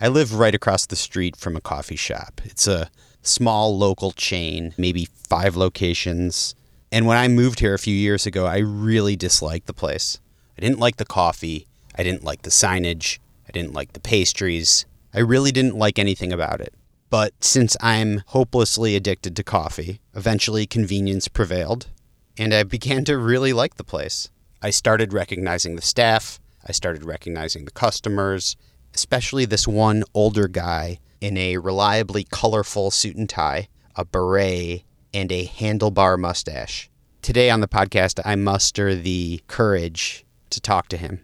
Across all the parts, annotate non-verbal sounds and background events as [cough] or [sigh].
I live right across the street from a coffee shop. It's a small local chain, maybe five locations. And when I moved here a few years ago, I really disliked the place. I didn't like the coffee. I didn't like the signage. I didn't like the pastries. I really didn't like anything about it. But since I'm hopelessly addicted to coffee, eventually convenience prevailed, and I began to really like the place. I started recognizing the staff, I started recognizing the customers, especially this one older guy in a reliably colorful suit and tie, a beret, and a handlebar mustache. Today on the podcast, I muster the courage to talk to him.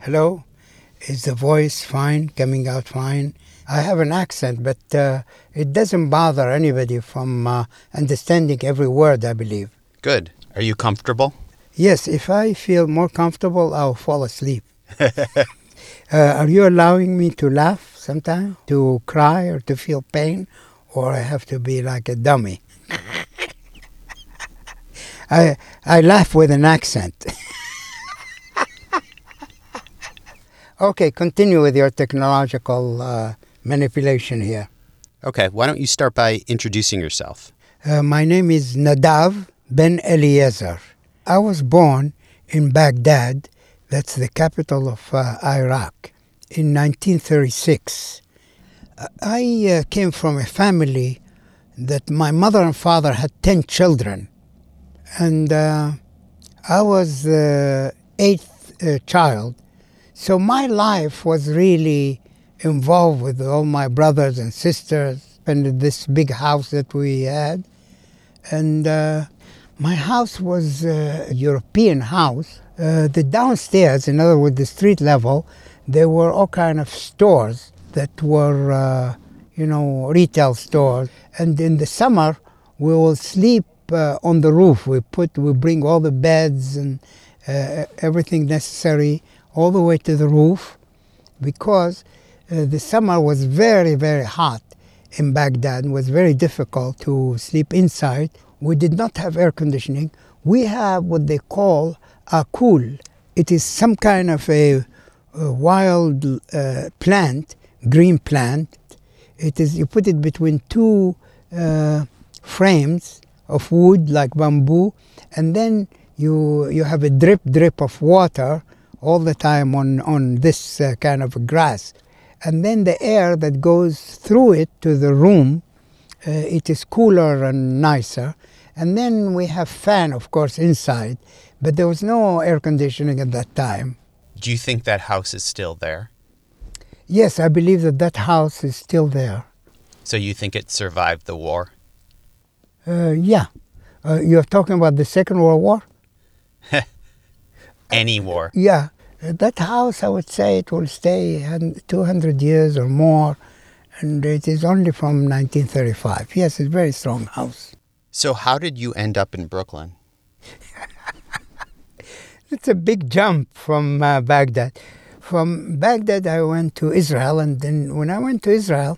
Hello, is the voice fine, coming out fine? I have an accent, but uh, it doesn't bother anybody from uh, understanding every word, I believe. Good. Are you comfortable? Yes, if I feel more comfortable, I'll fall asleep. [laughs] uh, are you allowing me to laugh sometimes, to cry, or to feel pain, or I have to be like a dummy? [laughs] I, I laugh with an accent. [laughs] okay, continue with your technological uh, manipulation here. Okay, why don't you start by introducing yourself? Uh, my name is Nadav Ben Eliezer. I was born in Baghdad, that's the capital of uh, Iraq, in 1936. I uh, came from a family that my mother and father had 10 children, and uh, I was the eighth uh, child. So my life was really involved with all my brothers and sisters and this big house that we had. And uh, my house was a European house. Uh, the downstairs, in other words, the street level, there were all kind of stores that were, uh, you know, retail stores. And in the summer, we will sleep uh, on the roof. We put, we bring all the beds and uh, everything necessary all the way to the roof, because uh, the summer was very, very hot in Baghdad and was very difficult to sleep inside. We did not have air conditioning. We have what they call a cool. It is some kind of a, a wild uh, plant, green plant. It is you put it between two uh, frames of wood like bamboo, and then you you have a drip drip of water all the time on on this uh, kind of grass and then the air that goes through it to the room, uh, it is cooler and nicer. And then we have fan, of course, inside, but there was no air conditioning at that time. Do you think that house is still there? Yes, I believe that that house is still there. So you think it survived the war? Uh, yeah. Uh, you're talking about the Second World War? [laughs] Any war? Yeah. That house, I would say, it will stay 200 years or more, and it is only from 1935. Yes, it's a very strong house. So, how did you end up in Brooklyn? [laughs] it's a big jump from uh, Baghdad. From Baghdad, I went to Israel, and then when I went to Israel,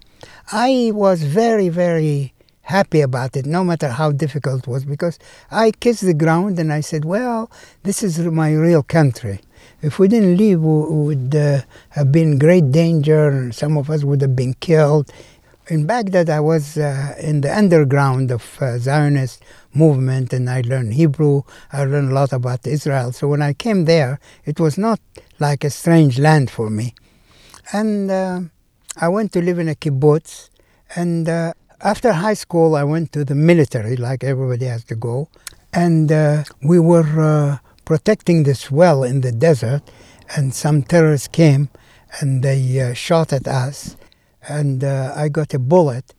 I was very, very happy about it, no matter how difficult it was, because I kissed the ground and I said, Well, this is my real country. If we didn't leave, we would uh, have been great danger, and some of us would have been killed. In Baghdad, I was uh, in the underground of uh, Zionist movement, and I learned Hebrew. I learned a lot about Israel. So when I came there, it was not like a strange land for me. And uh, I went to live in a kibbutz, and uh, after high school, I went to the military, like everybody has to go. And uh, we were uh, protecting this well in the desert, and some terrorists came and they shot at us, and uh, I got a bullet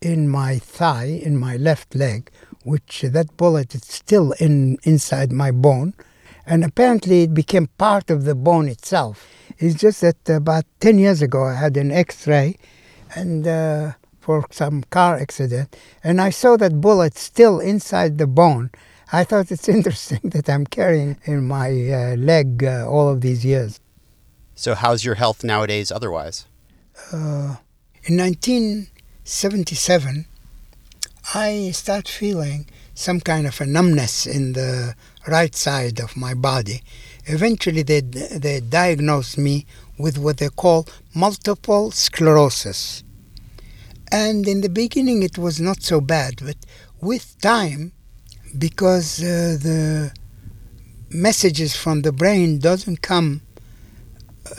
in my thigh, in my left leg, which that bullet is still in inside my bone, and apparently it became part of the bone itself. It's just that about 10 years ago I had an X-ray, and uh, for some car accident, and I saw that bullet still inside the bone. I thought it's [laughs] interesting that I'm carrying in my uh, leg uh, all of these years. So, how's your health nowadays otherwise? Uh, in 1977, I start feeling some kind of a numbness in the right side of my body. Eventually, they, they diagnosed me with what they call multiple sclerosis. And in the beginning, it was not so bad, but with time, because uh, the messages from the brain doesn't come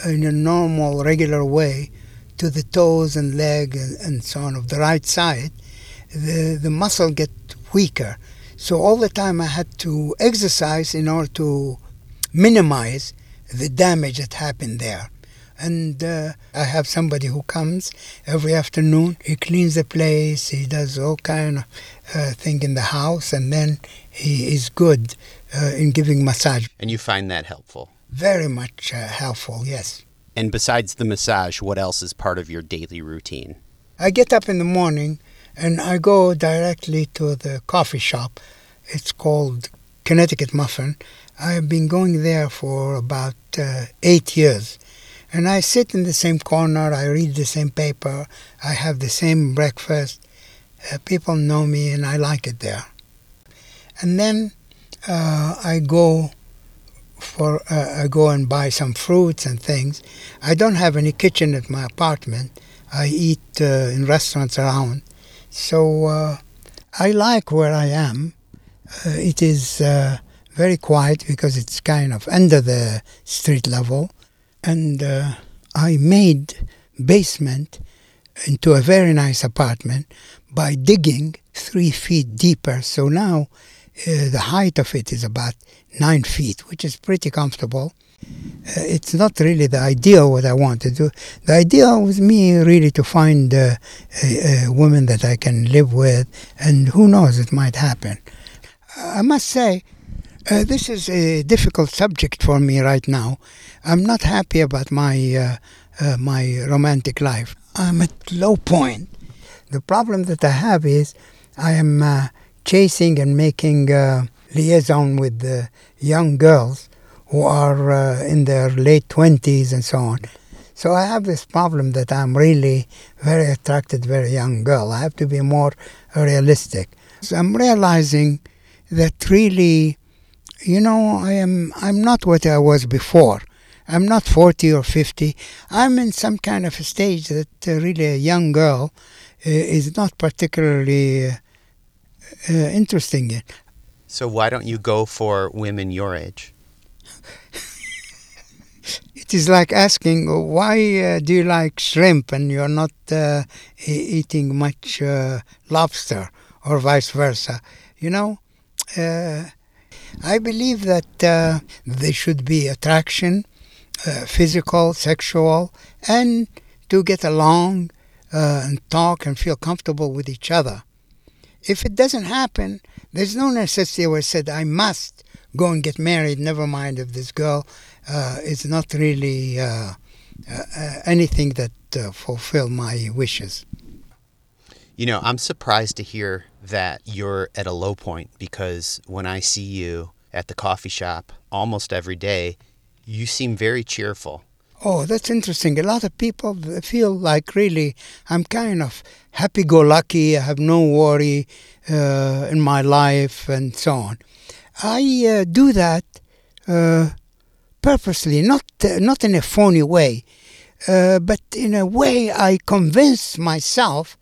in a normal, regular way to the toes and leg and, and so on of the right side, the, the muscle get weaker. So all the time I had to exercise in order to minimize the damage that happened there. And uh, I have somebody who comes every afternoon. He cleans the place. He does all kind of uh, thing in the house, and then he is good uh, in giving massage. And you find that helpful? Very much uh, helpful. Yes. And besides the massage, what else is part of your daily routine? I get up in the morning and I go directly to the coffee shop. It's called Connecticut Muffin. I have been going there for about uh, eight years. And I sit in the same corner, I read the same paper, I have the same breakfast. Uh, people know me and I like it there. And then uh, I go for uh, I go and buy some fruits and things. I don't have any kitchen at my apartment. I eat uh, in restaurants around, so uh, I like where I am. Uh, it is uh, very quiet because it's kind of under the street level, and uh, I made basement into a very nice apartment by digging three feet deeper. So now uh, the height of it is about nine feet, which is pretty comfortable. Uh, it's not really the ideal what I want to do. The ideal was me really to find uh, a, a woman that I can live with, and who knows, it might happen. I must say, uh, this is a difficult subject for me right now. I'm not happy about my uh, uh, my romantic life. I'm at low point. The problem that I have is I am chasing and making uh, liaison with the young girls who are uh, in their late 20s and so on. So I have this problem that I'm really very attracted, to very young girl. I have to be more realistic. So I'm realizing that really, you know, I am I'm not what I was before. I'm not 40 or 50. I'm in some kind of a stage that uh, really a young girl uh, is not particularly uh, interesting. So why don't you go for women your age? [laughs] it is like asking why uh, do you like shrimp and you're not uh, e- eating much uh, lobster or vice versa. You know, uh, I believe that uh, there should be attraction, uh, physical, sexual, and to get along and talk and feel comfortable with each other. If it doesn't happen, there's no necessity where I said I must go and get married. Never mind if this girl uh, is not really uh, uh, anything that uh, fulfill my wishes. You know, I'm surprised to hear that you're at a low point because when I see you at the coffee shop almost every day, you seem very cheerful. Oh, that's interesting. A lot of people feel like really I'm kind of happy go lucky, I have no worry uh, in my life, and so on. I uh, do that uh, purposely, not, uh, not in a phony way, uh, but in a way I convince myself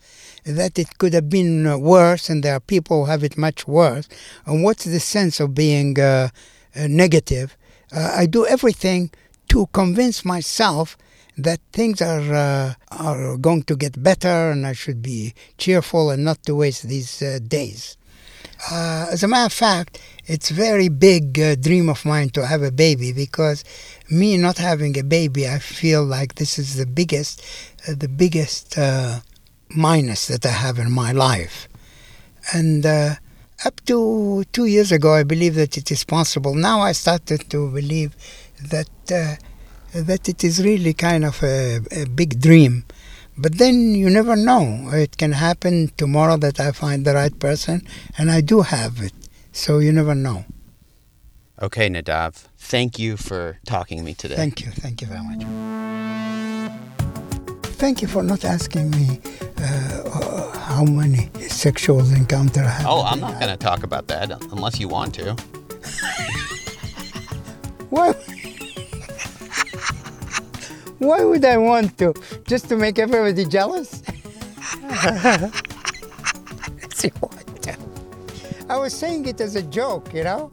that it could have been worse and there are people who have it much worse. And what's the sense of being uh, negative? I do everything to convince myself that things are uh, are going to get better and I should be cheerful and not to waste these uh, days. Uh, as a matter of fact, it's a very big uh, dream of mine to have a baby because me not having a baby, I feel like this is the biggest, uh, the biggest uh, minus that I have in my life. And up to two years ago, I believed that it is possible. Now I started to believe that uh, that it is really kind of a, a, big dream. But then you never know. It can happen tomorrow that I find the right person, and I do have it. So you never know. Okay, Nadav. Thank you for talking to me today. Thank you. Thank you very much. Thank you for not asking me uh, how many sexual encounters I have. Oh, I'm not going to talk about that unless you want to. Why? Why would I want to? Just to make everybody jealous? [laughs] [laughs] I was saying it as a joke, you know?